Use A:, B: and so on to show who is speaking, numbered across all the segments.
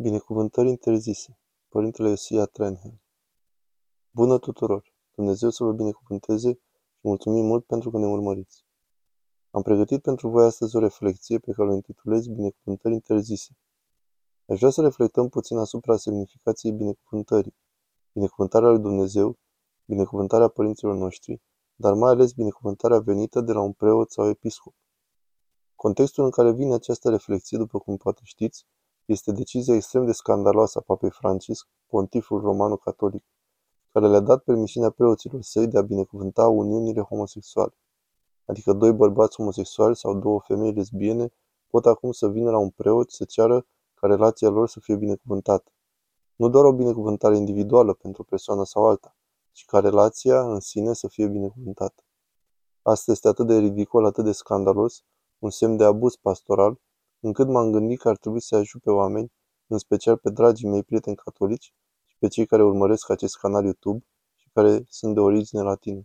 A: Binecuvântări interzise. Părintele Iosia Trenhel. Bună tuturor! Dumnezeu să vă binecuvânteze și mulțumim mult pentru că ne urmăriți. Am pregătit pentru voi astăzi o reflexie pe care o intitulez Binecuvântări interzise. Aș vrea să reflectăm puțin asupra semnificației binecuvântării. Binecuvântarea lui Dumnezeu, binecuvântarea părinților noștri, dar mai ales binecuvântarea venită de la un preot sau episcop. Contextul în care vine această reflexie, după cum poate știți, este decizia extrem de scandaloasă a papei Francisc, pontiful romano-catolic, care le-a dat permisiunea preoților săi de a binecuvânta uniunile homosexuale. Adică doi bărbați homosexuali sau două femei lesbiene pot acum să vină la un preot să ceară ca relația lor să fie binecuvântată. Nu doar o binecuvântare individuală pentru o persoană sau alta, ci ca relația în sine să fie binecuvântată. Asta este atât de ridicol, atât de scandalos, un semn de abuz pastoral, încât m-am gândit că ar trebui să ajut pe oameni, în special pe dragii mei prieteni catolici și pe cei care urmăresc acest canal YouTube și care sunt de origine latină.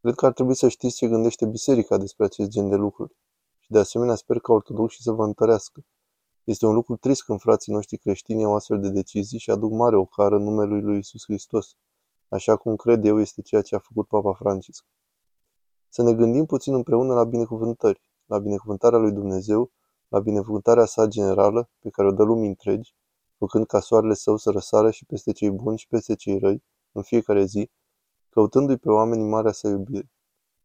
A: Cred că ar trebui să știți ce gândește biserica despre acest gen de lucruri și de asemenea sper ca ortodoxii să vă întărească. Este un lucru trist când frații noștri creștini au astfel de decizii și aduc mare ocară numelui lui Isus Hristos, așa cum cred eu este ceea ce a făcut Papa Francisc. Să ne gândim puțin împreună la binecuvântări la binecuvântarea lui Dumnezeu, la binecuvântarea sa generală, pe care o dă lumii întregi, făcând ca soarele său să răsară și peste cei buni și peste cei răi, în fiecare zi, căutându-i pe oameni în marea sa iubire,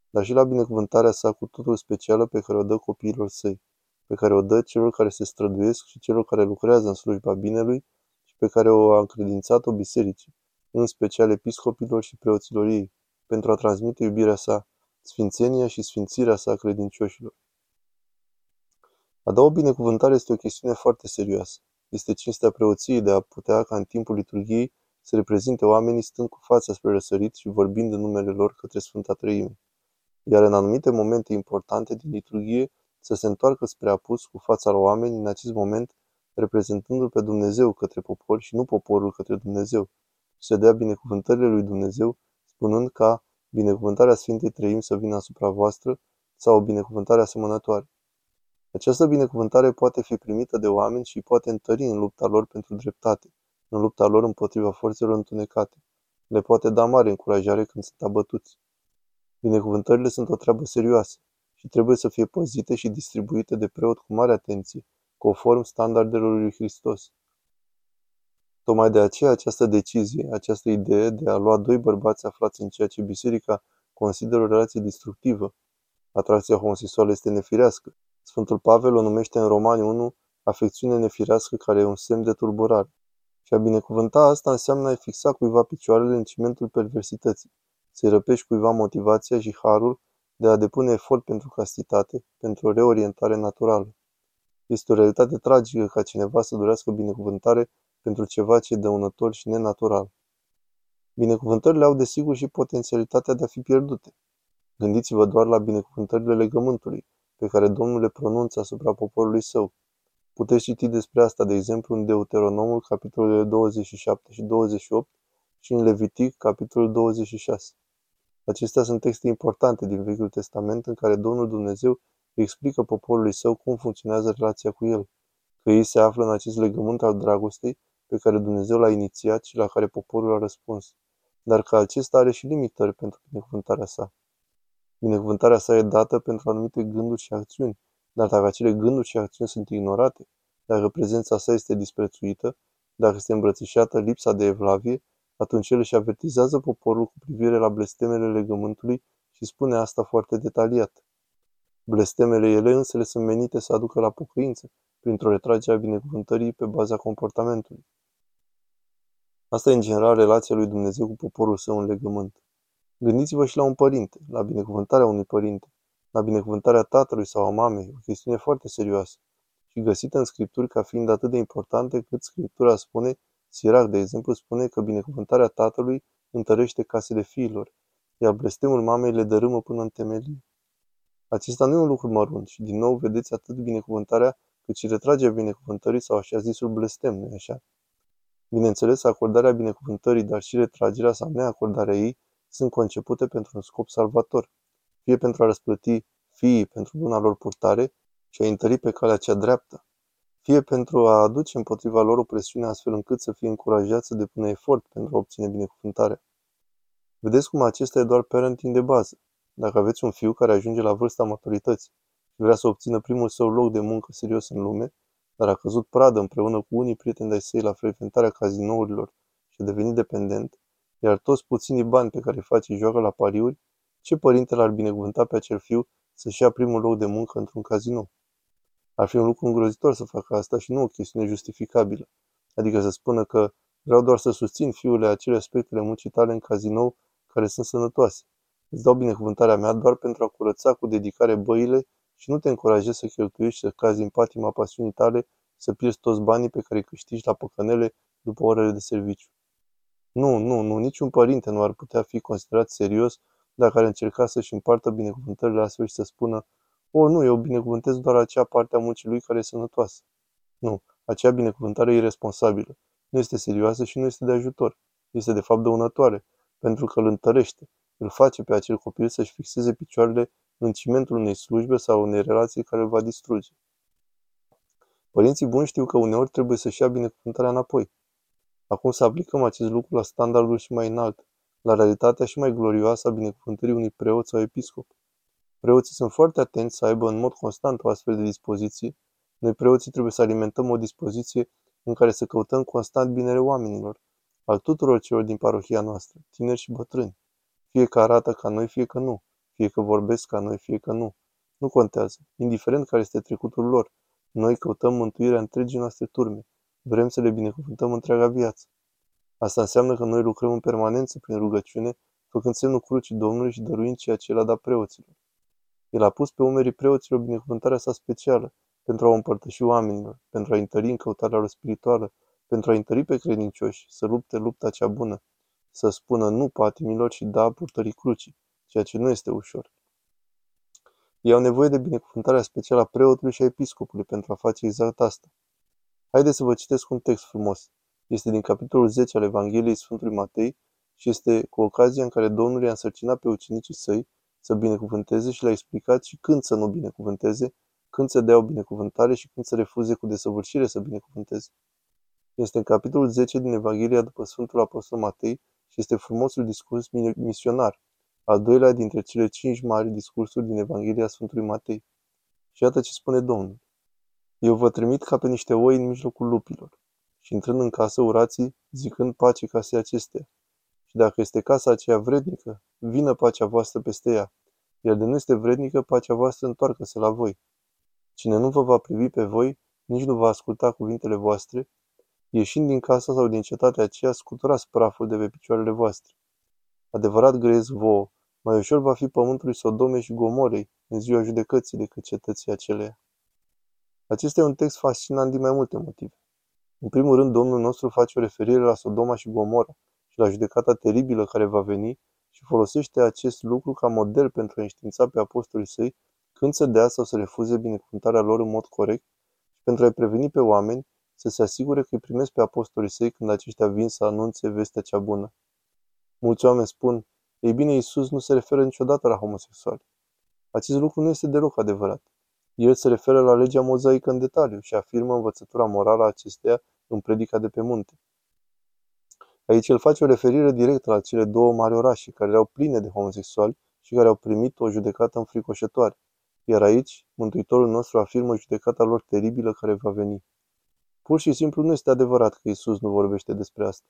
A: dar și la binecuvântarea sa cu totul specială pe care o dă copiilor săi, pe care o dă celor care se străduiesc și celor care lucrează în slujba binelui și pe care o a încredințat-o bisericii, în special episcopilor și preoților ei, pentru a transmite iubirea sa, sfințenia și sfințirea sa credincioșilor. A da o binecuvântare este o chestiune foarte serioasă. Este cinstea preoției de a putea ca în timpul liturgiei să reprezinte oamenii stând cu fața spre răsărit și vorbind în numele lor către Sfânta Trăime. Iar în anumite momente importante din liturghie să se întoarcă spre apus cu fața la oameni în acest moment reprezentându-L pe Dumnezeu către popor și nu poporul către Dumnezeu, și să dea binecuvântările lui Dumnezeu, spunând ca binecuvântarea Sfintei Trăim să vină asupra voastră sau o binecuvântare asemănătoare. Această binecuvântare poate fi primită de oameni și poate întări în lupta lor pentru dreptate, în lupta lor împotriva forțelor întunecate. Le poate da mare încurajare când sunt abătuți. Binecuvântările sunt o treabă serioasă și trebuie să fie păzite și distribuite de preot cu mare atenție, conform standardelor lui Hristos. Tocmai de aceea această decizie, această idee de a lua doi bărbați aflați în ceea ce biserica consideră o relație destructivă. Atracția homosexuală este nefirească Sfântul Pavel o numește în Romani 1 afecțiune nefirească care e un semn de tulburare. Și a binecuvânta asta înseamnă a fixa cuiva picioarele în cimentul perversității, să-i răpești cuiva motivația și harul de a depune efort pentru castitate, pentru o reorientare naturală. Este o realitate tragică ca cineva să dorească binecuvântare pentru ceva ce e dăunător și nenatural. Binecuvântările au desigur și potențialitatea de a fi pierdute. Gândiți-vă doar la binecuvântările legământului, pe care Domnul le pronunță asupra poporului său. Puteți citi despre asta, de exemplu, în Deuteronomul, capitolele 27 și 28 și în Levitic, capitolul 26. Acestea sunt texte importante din Vechiul Testament în care Domnul Dumnezeu explică poporului său cum funcționează relația cu el, că ei se află în acest legământ al dragostei pe care Dumnezeu l-a inițiat și la care poporul a răspuns, dar că acesta are și limitări pentru binecuvântarea sa. Binecuvântarea sa e dată pentru anumite gânduri și acțiuni, dar dacă acele gânduri și acțiuni sunt ignorate, dacă prezența sa este disprețuită, dacă este îmbrățișată lipsa de evlavie, atunci el își avertizează poporul cu privire la blestemele legământului și spune asta foarte detaliat. Blestemele ele însele sunt menite să aducă la pocăință, printr-o retragere a binecuvântării pe baza comportamentului. Asta e în general relația lui Dumnezeu cu poporul său în legământ. Gândiți-vă și la un părinte, la binecuvântarea unui părinte, la binecuvântarea tatălui sau a mamei, o chestiune foarte serioasă și găsită în scripturi ca fiind atât de importante cât scriptura spune, Sirac, de exemplu, spune că binecuvântarea tatălui întărește casele fiilor, iar blestemul mamei le dărâmă până în temelie. Acesta nu e un lucru mărunt și din nou vedeți atât binecuvântarea cât și retragerea binecuvântării sau așa zisul blestem, nu așa? Bineînțeles, acordarea binecuvântării, dar și retragerea sau neacordarea ei sunt concepute pentru un scop salvator, fie pentru a răsplăti fiii pentru buna lor purtare și a întări pe calea cea dreaptă, fie pentru a aduce împotriva lor o presiune astfel încât să fie încurajați să depună efort pentru a obține binecuvântarea. Vedeți cum acesta e doar parenting de bază. Dacă aveți un fiu care ajunge la vârsta maturității și vrea să obțină primul său loc de muncă serios în lume, dar a căzut pradă împreună cu unii prieteni de-ai săi la frecventarea cazinourilor și a devenit dependent, iar toți puținii bani pe care îi face joacă la pariuri, ce părinte l-ar binecuvânta pe acel fiu să-și ia primul loc de muncă într-un cazinou? Ar fi un lucru îngrozitor să facă asta și nu o chestiune justificabilă. Adică să spună că vreau doar să susțin fiule acele aspectele muncii tale în cazinou care sunt sănătoase. Îți dau binecuvântarea mea doar pentru a curăța cu dedicare băile și nu te încurajez să cheltuiești să cazi în patima pasiunii tale să pierzi toți banii pe care îi câștigi la păcănele după orele de serviciu. Nu, nu, nu, niciun părinte nu ar putea fi considerat serios dacă ar încerca să-și împartă binecuvântările astfel și să spună o, nu, eu binecuvântez doar acea parte a muncii lui care e sănătoasă. Nu, acea binecuvântare e irresponsabilă. Nu este serioasă și nu este de ajutor. Este de fapt dăunătoare, pentru că îl întărește. Îl face pe acel copil să-și fixeze picioarele în cimentul unei slujbe sau unei relații care îl va distruge. Părinții buni știu că uneori trebuie să-și ia binecuvântarea înapoi. Acum să aplicăm acest lucru la standardul și mai înalt, la realitatea și mai glorioasă a binecuvântării unui preot sau episcop. Preoții sunt foarte atenți să aibă în mod constant o astfel de dispoziție. Noi preoții trebuie să alimentăm o dispoziție în care să căutăm constant binele oamenilor, al tuturor celor din parohia noastră, tineri și bătrâni. Fie că arată ca noi, fie că nu. Fie că vorbesc ca noi, fie că nu. Nu contează, indiferent care este trecutul lor. Noi căutăm mântuirea întregii noastre turme. Vrem să le binecuvântăm întreaga viață. Asta înseamnă că noi lucrăm în permanență prin rugăciune, făcând semnul crucii Domnului și dăruind ceea ce l-a dat preoților. El a pus pe umerii preoților binecuvântarea sa specială, pentru a o împărtăși oamenilor, pentru a întări în căutarea lor spirituală, pentru a întări pe credincioși, să lupte lupta cea bună, să spună nu patimilor și da purtării crucii, ceea ce nu este ușor. Ei au nevoie de binecuvântarea specială a preotului și a episcopului pentru a face exact asta. Haideți să vă citesc un text frumos. Este din capitolul 10 al Evangheliei Sfântului Matei și este cu ocazia în care Domnul i-a însărcinat pe ucenicii săi să binecuvânteze și le-a explicat și când să nu binecuvânteze, când să dea o binecuvântare și când să refuze cu desăvârșire să binecuvânteze. Este în capitolul 10 din Evanghelia după Sfântul Apostol Matei și este frumosul discurs misionar, al doilea dintre cele cinci mari discursuri din Evanghelia Sfântului Matei. Și iată ce spune Domnul. Eu vă trimit ca pe niște oi în mijlocul lupilor. Și intrând în casă, urații, zicând pace casei acestea. Și dacă este casa aceea vrednică, vină pacea voastră peste ea. Iar de nu este vrednică, pacea voastră întoarcă-se la voi. Cine nu vă va privi pe voi, nici nu va asculta cuvintele voastre, ieșind din casa sau din cetatea aceea, scuturați praful de pe picioarele voastre. Adevărat grez vouă, mai ușor va fi pământului Sodomei și Gomorei în ziua judecății decât cetății aceleia. Acesta e un text fascinant din mai multe motive. În primul rând, Domnul nostru face o referire la Sodoma și Gomora și la judecata teribilă care va veni și folosește acest lucru ca model pentru a înștiința pe apostolii săi când să dea sau să refuze binecuvântarea lor în mod corect și pentru a-i preveni pe oameni să se asigure că îi primesc pe apostolii săi când aceștia vin să anunțe vestea cea bună. Mulți oameni spun, ei bine, Iisus nu se referă niciodată la homosexuali. Acest lucru nu este deloc adevărat. El se referă la legea mozaică în detaliu și afirmă învățătura morală a acesteia în predica de pe munte. Aici el face o referire directă la cele două mari orașe care erau pline de homosexuali și care au primit o judecată înfricoșătoare. Iar aici, Mântuitorul nostru afirmă judecata lor teribilă care va veni. Pur și simplu nu este adevărat că Isus nu vorbește despre asta.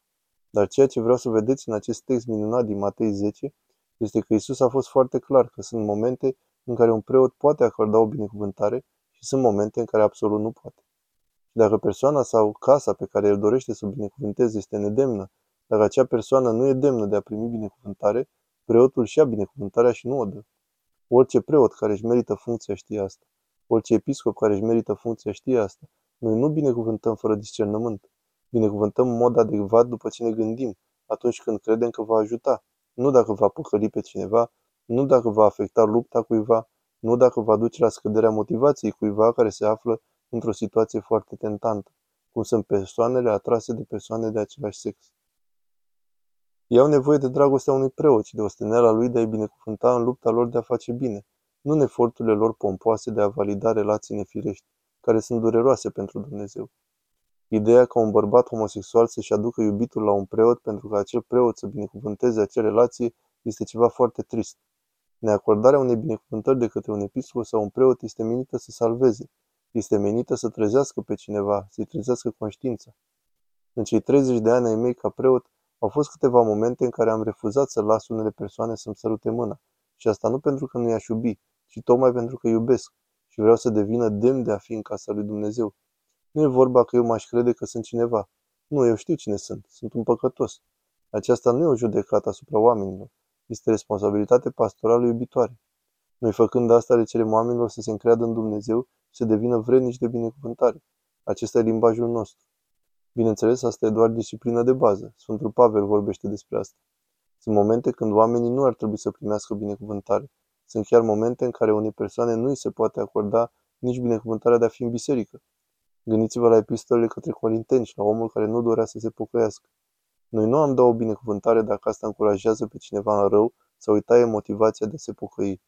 A: Dar ceea ce vreau să vedeți în acest text minunat din Matei 10 este că Isus a fost foarte clar că sunt momente în care un preot poate acorda o binecuvântare și sunt momente în care absolut nu poate. Și dacă persoana sau casa pe care el dorește să o binecuvânteze este nedemnă, dacă acea persoană nu e demnă de a primi binecuvântare, preotul și ia binecuvântarea și nu o dă. Orice preot care își merită funcția știe asta. Orice episcop care își merită funcția știe asta. Noi nu binecuvântăm fără discernământ. Binecuvântăm în mod adecvat după ce ne gândim, atunci când credem că va ajuta, nu dacă va păcăli pe cineva, nu dacă va afecta lupta cuiva, nu dacă va duce la scăderea motivației cuiva care se află într-o situație foarte tentantă, cum sunt persoanele atrase de persoane de același sex. Ei au nevoie de dragostea unui preot și de osteneala lui de a-i binecuvânta în lupta lor de a face bine, nu în eforturile lor pompoase de a valida relații nefirești. care sunt dureroase pentru Dumnezeu. Ideea ca un bărbat homosexual să-și aducă iubitul la un preot pentru ca acel preot să binecuvânteze acea relație este ceva foarte trist. Neacordarea unei binecuvântări de către un episcop sau un preot este menită să salveze, este menită să trezească pe cineva, să-i trezească conștiința. În cei 30 de ani ai mei ca preot, au fost câteva momente în care am refuzat să las unele persoane să-mi sărute mâna. Și asta nu pentru că nu i-aș iubi, ci tocmai pentru că iubesc și vreau să devină demn de a fi în casa lui Dumnezeu. Nu e vorba că eu m-aș crede că sunt cineva. Nu, eu știu cine sunt. Sunt un păcătos. Aceasta nu e o judecată asupra oamenilor. Este responsabilitate pastorală iubitoare. Noi făcând asta le cerem oamenilor să se încreadă în Dumnezeu și să devină vrednici de binecuvântare. Acesta e limbajul nostru. Bineînțeles, asta e doar disciplină de bază. Sfântul Pavel vorbește despre asta. Sunt momente când oamenii nu ar trebui să primească binecuvântare. Sunt chiar momente în care unei persoane nu îi se poate acorda nici binecuvântarea de a fi în biserică. Gândiți-vă la epistolele către Corinteni și la omul care nu dorea să se pocăiască. Noi nu am dat o binecuvântare dacă asta încurajează pe cineva în rău sau îi taie motivația de a se pocăi.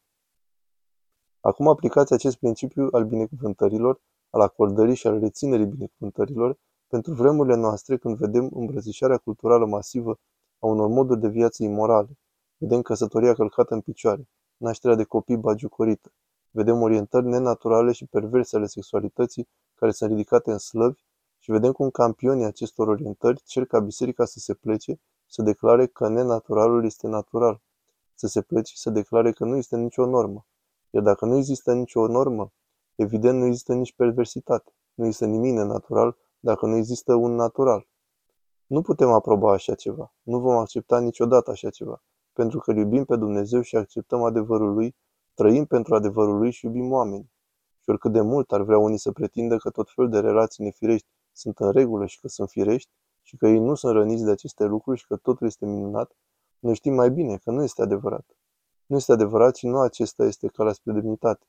A: Acum aplicați acest principiu al binecuvântărilor, al acordării și al reținerii binecuvântărilor pentru vremurile noastre când vedem îmbrățișarea culturală masivă a unor moduri de viață imorale, vedem căsătoria călcată în picioare, nașterea de copii bagiucorită, vedem orientări nenaturale și perverse ale sexualității care sunt ridicate în slăvi și vedem cum campionii acestor orientări cer ca biserica să se plece, să declare că nenaturalul este natural, să se plece și să declare că nu este nicio normă. Iar dacă nu există nicio normă, evident nu există nici perversitate, nu există nimic nenatural dacă nu există un natural. Nu putem aproba așa ceva, nu vom accepta niciodată așa ceva, pentru că iubim pe Dumnezeu și acceptăm adevărul Lui, trăim pentru adevărul Lui și iubim oamenii. Și oricât de mult ar vrea unii să pretindă că tot felul de relații nefirești sunt în regulă și că sunt firești și că ei nu sunt răniți de aceste lucruri și că totul este minunat, noi știm mai bine că nu este adevărat. Nu este adevărat și nu acesta este calea spre demnitate.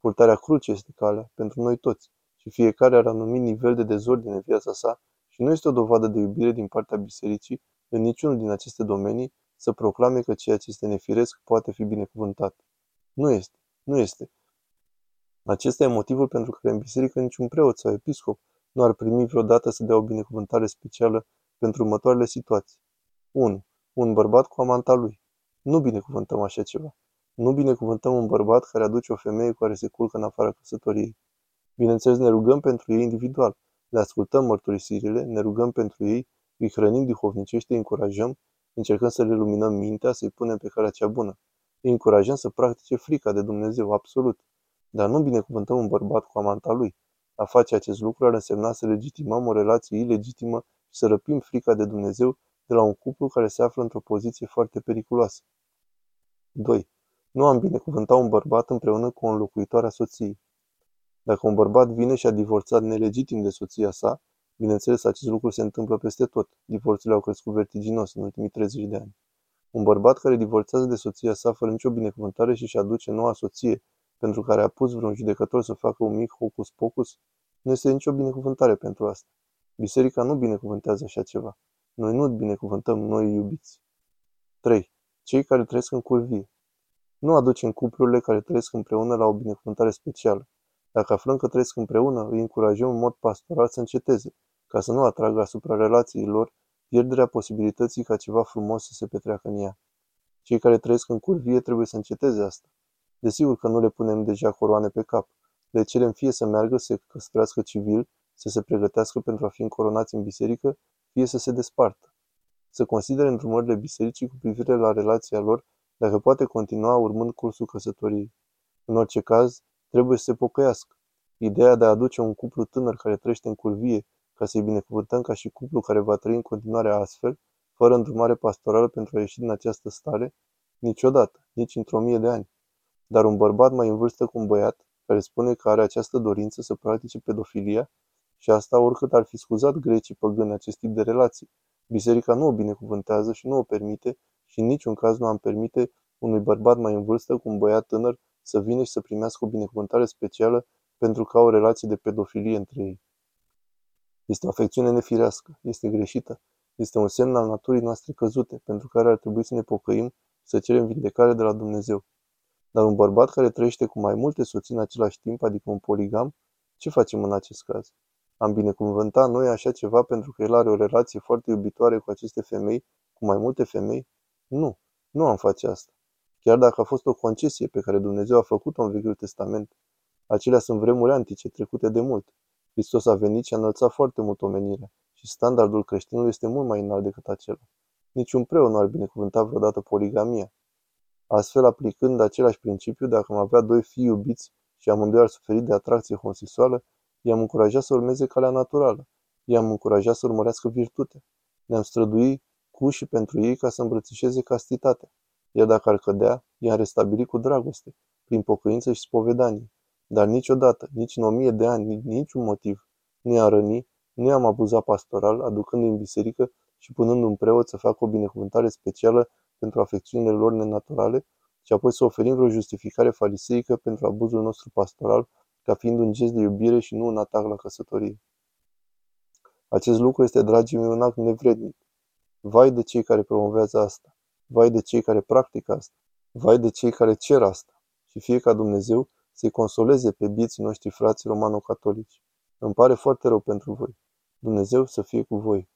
A: Purtarea cruce este calea pentru noi toți și fiecare are anumit nivel de dezordine în viața sa și nu este o dovadă de iubire din partea bisericii în niciunul din aceste domenii să proclame că ceea ce este nefiresc poate fi binecuvântat. Nu este. Nu este. Acesta e motivul pentru care în biserică niciun preot sau episcop nu ar primi vreodată să dea o binecuvântare specială pentru următoarele situații. 1. Un bărbat cu amanta lui. Nu binecuvântăm așa ceva. Nu binecuvântăm un bărbat care aduce o femeie cu care se culcă în afara căsătoriei. Bineînțeles, ne rugăm pentru ei individual, le ascultăm mărturisirile, ne rugăm pentru ei, îi hrănim duhovnicește, îi încurajăm, încercăm să le luminăm mintea, să-i punem pe calea cea bună. Îi încurajăm să practice frica de Dumnezeu, absolut. Dar nu binecuvântăm un bărbat cu amanta lui. A face acest lucru ar însemna să legitimăm o relație ilegitimă și să răpim frica de Dumnezeu de la un cuplu care se află într-o poziție foarte periculoasă. 2. Nu am binecuvântat un bărbat împreună cu o înlocuitoare a soției. Dacă un bărbat vine și a divorțat nelegitim de soția sa, bineînțeles acest lucru se întâmplă peste tot. Divorțurile au crescut vertiginos în ultimii 30 de ani. Un bărbat care divorțează de soția sa fără nicio binecuvântare și își aduce noua soție, pentru care a pus vreun judecător să facă un mic hocus-pocus, nu este nicio binecuvântare pentru asta. Biserica nu binecuvântează așa ceva. Noi nu binecuvântăm, noi iubiți. 3. Cei care trăiesc în curvie. Nu aducem cuplurile care trăiesc împreună la o binecuvântare specială. Dacă aflăm că trăiesc împreună, îi încurajăm în mod pastoral să înceteze, ca să nu atragă asupra relațiilor pierderea posibilității ca ceva frumos să se petreacă în ea. Cei care trăiesc în curvie trebuie să înceteze asta. Desigur că nu le punem deja coroane pe cap. Le cerem fie să meargă să se căsătorească civil, să se pregătească pentru a fi încoronați în biserică, fie să se despartă. Să considere îndrumările bisericii cu privire la relația lor dacă poate continua urmând cursul căsătoriei. În orice caz, trebuie să se pocăiască. Ideea de a aduce un cuplu tânăr care trăiește în curvie ca să-i binecuvântăm ca și cuplu care va trăi în continuare astfel, fără îndrumare pastorală pentru a ieși din această stare, niciodată, nici într-o mie de ani. Dar un bărbat mai în vârstă cu un băiat, care spune că are această dorință să practice pedofilia, și asta oricât ar fi scuzat grecii păgâni acest tip de relații. Biserica nu o binecuvântează și nu o permite și în niciun caz nu am permite unui bărbat mai în vârstă cu un băiat tânăr să vină și să primească o binecuvântare specială pentru că au o relație de pedofilie între ei. Este o afecțiune nefirească, este greșită, este un semn al naturii noastre căzute, pentru care ar trebui să ne pocăim și să cerem vindecare de la Dumnezeu. Dar un bărbat care trăiește cu mai multe soții în același timp, adică un poligam, Ce facem în acest caz? Am binecuvântat noi așa ceva pentru că el are o relație foarte iubitoare cu aceste femei, cu mai multe femei? Nu, nu am face asta. Chiar dacă a fost o concesie pe care Dumnezeu a făcut-o în Vechiul Testament. Acelea sunt vremuri antice, trecute de mult. Hristos a venit și a înălțat foarte mult omenirea și standardul creștinului este mult mai înalt decât acela. Niciun preot nu ar binecuvânta vreodată poligamia. Astfel, aplicând același principiu, dacă am avea doi fii iubiți și amândoi ar suferi de atracție homosexuală, i-am încurajat să urmeze calea naturală. I-am încurajat să urmărească virtutea. Ne-am străduit cu și pentru ei ca să îmbrățișeze castitatea. Iar dacă ar cădea, i-am restabilit cu dragoste, prin pocăință și spovedanie. Dar niciodată, nici în o mie de ani, nici niciun motiv, nu i-am rănit, nu i-am abuzat pastoral, aducându-i în biserică și punând un preot să facă o binecuvântare specială pentru afecțiunile lor nenaturale și apoi să oferim vreo justificare fariseică pentru abuzul nostru pastoral ca fiind un gest de iubire și nu un atac la căsătorie. Acest lucru este, dragii mei, un act nevrednic. Vai de cei care promovează asta. Vai de cei care practică asta. Vai de cei care cer asta. Și fie ca Dumnezeu să-i consoleze pe bieții noștri frați romano-catolici. Îmi pare foarte rău pentru voi. Dumnezeu să fie cu voi.